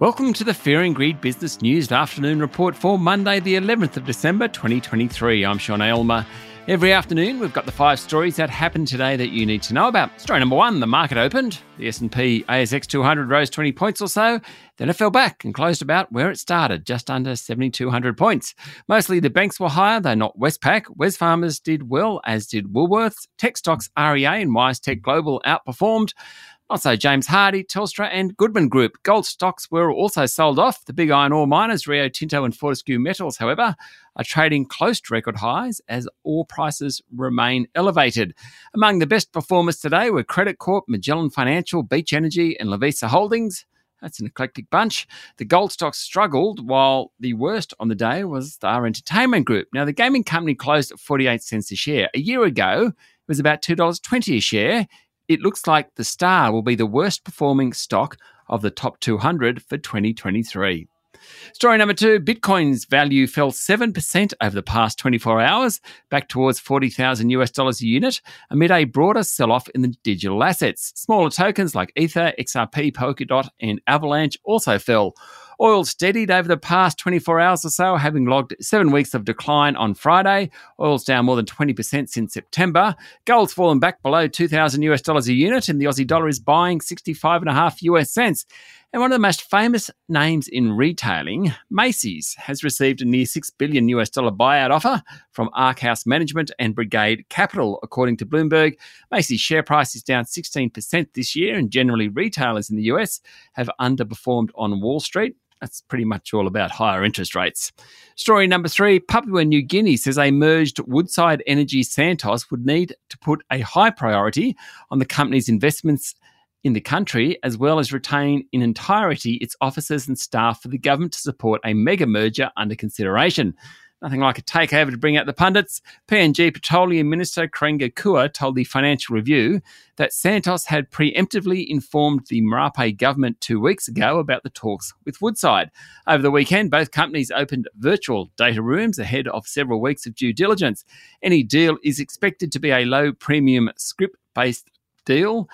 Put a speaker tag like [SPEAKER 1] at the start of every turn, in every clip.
[SPEAKER 1] Welcome to the Fear and Greed Business News afternoon report for Monday, the 11th of December 2023. I'm Sean Aylmer. Every afternoon, we've got the five stories that happened today that you need to know about. Story number one: the market opened. The S&P ASX 200 rose 20 points or so. Then it fell back and closed about where it started, just under 7,200 points. Mostly the banks were higher, though not Westpac. Wesfarmers did well, as did Woolworths. Tech stocks REA and WiseTech Global outperformed. Also, James Hardie, Telstra, and Goodman Group. Gold stocks were also sold off. The big iron ore miners, Rio Tinto and Fortescue Metals, however, are trading close to record highs as ore prices remain elevated. Among the best performers today were Credit Corp, Magellan Financial, Beach Energy, and Lovisa Holdings. That's an eclectic bunch. The gold stocks struggled, while the worst on the day was Star Entertainment Group. Now, the gaming company closed at 48 cents a share. A year ago, it was about $2.20 a share it looks like the Star will be the worst performing stock of the top 200 for 2023. Story number two Bitcoin's value fell 7% over the past 24 hours, back towards 40,000 US dollars a unit, amid a broader sell off in the digital assets. Smaller tokens like Ether, XRP, Polkadot, and Avalanche also fell. Oil steadied over the past 24 hours or so, having logged seven weeks of decline on Friday. Oil's down more than 20% since September. Gold's fallen back below 2,000 US dollars a unit, and the Aussie dollar is buying 65 and a half US cents. And one of the most famous names in retailing, Macy's, has received a near 6 billion US dollar buyout offer from Arkhouse Management and Brigade Capital, according to Bloomberg. Macy's share price is down 16% this year, and generally retailers in the US have underperformed on Wall Street. That's pretty much all about higher interest rates. Story number three Papua New Guinea says a merged Woodside Energy Santos would need to put a high priority on the company's investments in the country, as well as retain in entirety its officers and staff for the government to support a mega merger under consideration. Nothing like a takeover to bring out the pundits. PNG Petroleum Minister Kerenga Kua told the Financial Review that Santos had preemptively informed the Marape government two weeks ago about the talks with Woodside. Over the weekend, both companies opened virtual data rooms ahead of several weeks of due diligence. Any deal is expected to be a low premium scrip based deal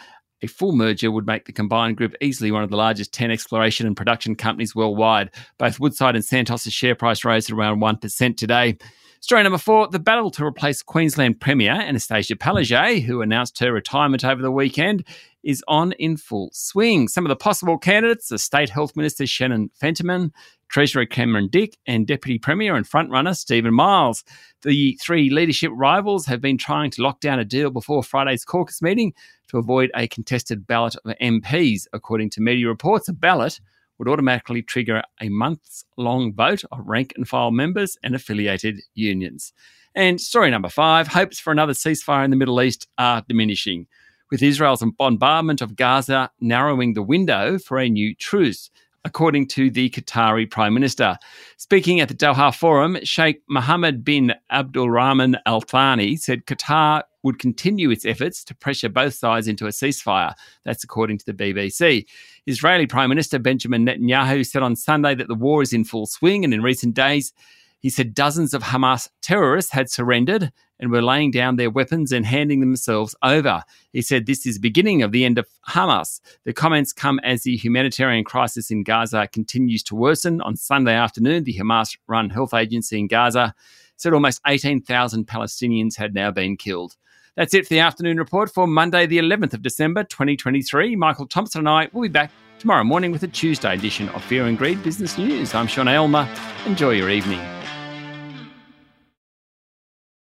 [SPEAKER 1] a full merger would make the combined group easily one of the largest 10 exploration and production companies worldwide. Both Woodside and Santos' share price rose at around 1% today. Story number four the battle to replace Queensland Premier Annastacia Palaszczuk, who announced her retirement over the weekend, is on in full swing. Some of the possible candidates are State Health Minister Shannon Fentiman, Treasurer Cameron Dick, and Deputy Premier and frontrunner Steven Miles. The three leadership rivals have been trying to lock down a deal before Friday's caucus meeting to avoid a contested ballot of MPs. According to media reports, a ballot would automatically trigger a months long vote of rank and file members and affiliated unions. And story number five hopes for another ceasefire in the Middle East are diminishing, with Israel's bombardment of Gaza narrowing the window for a new truce according to the Qatari Prime Minister. Speaking at the Doha Forum, Sheikh Mohammed bin Abdulrahman Al Thani said Qatar would continue its efforts to pressure both sides into a ceasefire. That's according to the BBC. Israeli Prime Minister Benjamin Netanyahu said on Sunday that the war is in full swing, and in recent days, he said dozens of Hamas terrorists had surrendered and were laying down their weapons and handing themselves over. He said this is the beginning of the end of Hamas. The comments come as the humanitarian crisis in Gaza continues to worsen. On Sunday afternoon, the Hamas run health agency in Gaza said almost 18,000 Palestinians had now been killed. That's it for the afternoon report for Monday, the 11th of December, 2023. Michael Thompson and I will be back tomorrow morning with a Tuesday edition of Fear and Greed Business News. I'm Sean Aylmer. Enjoy your evening.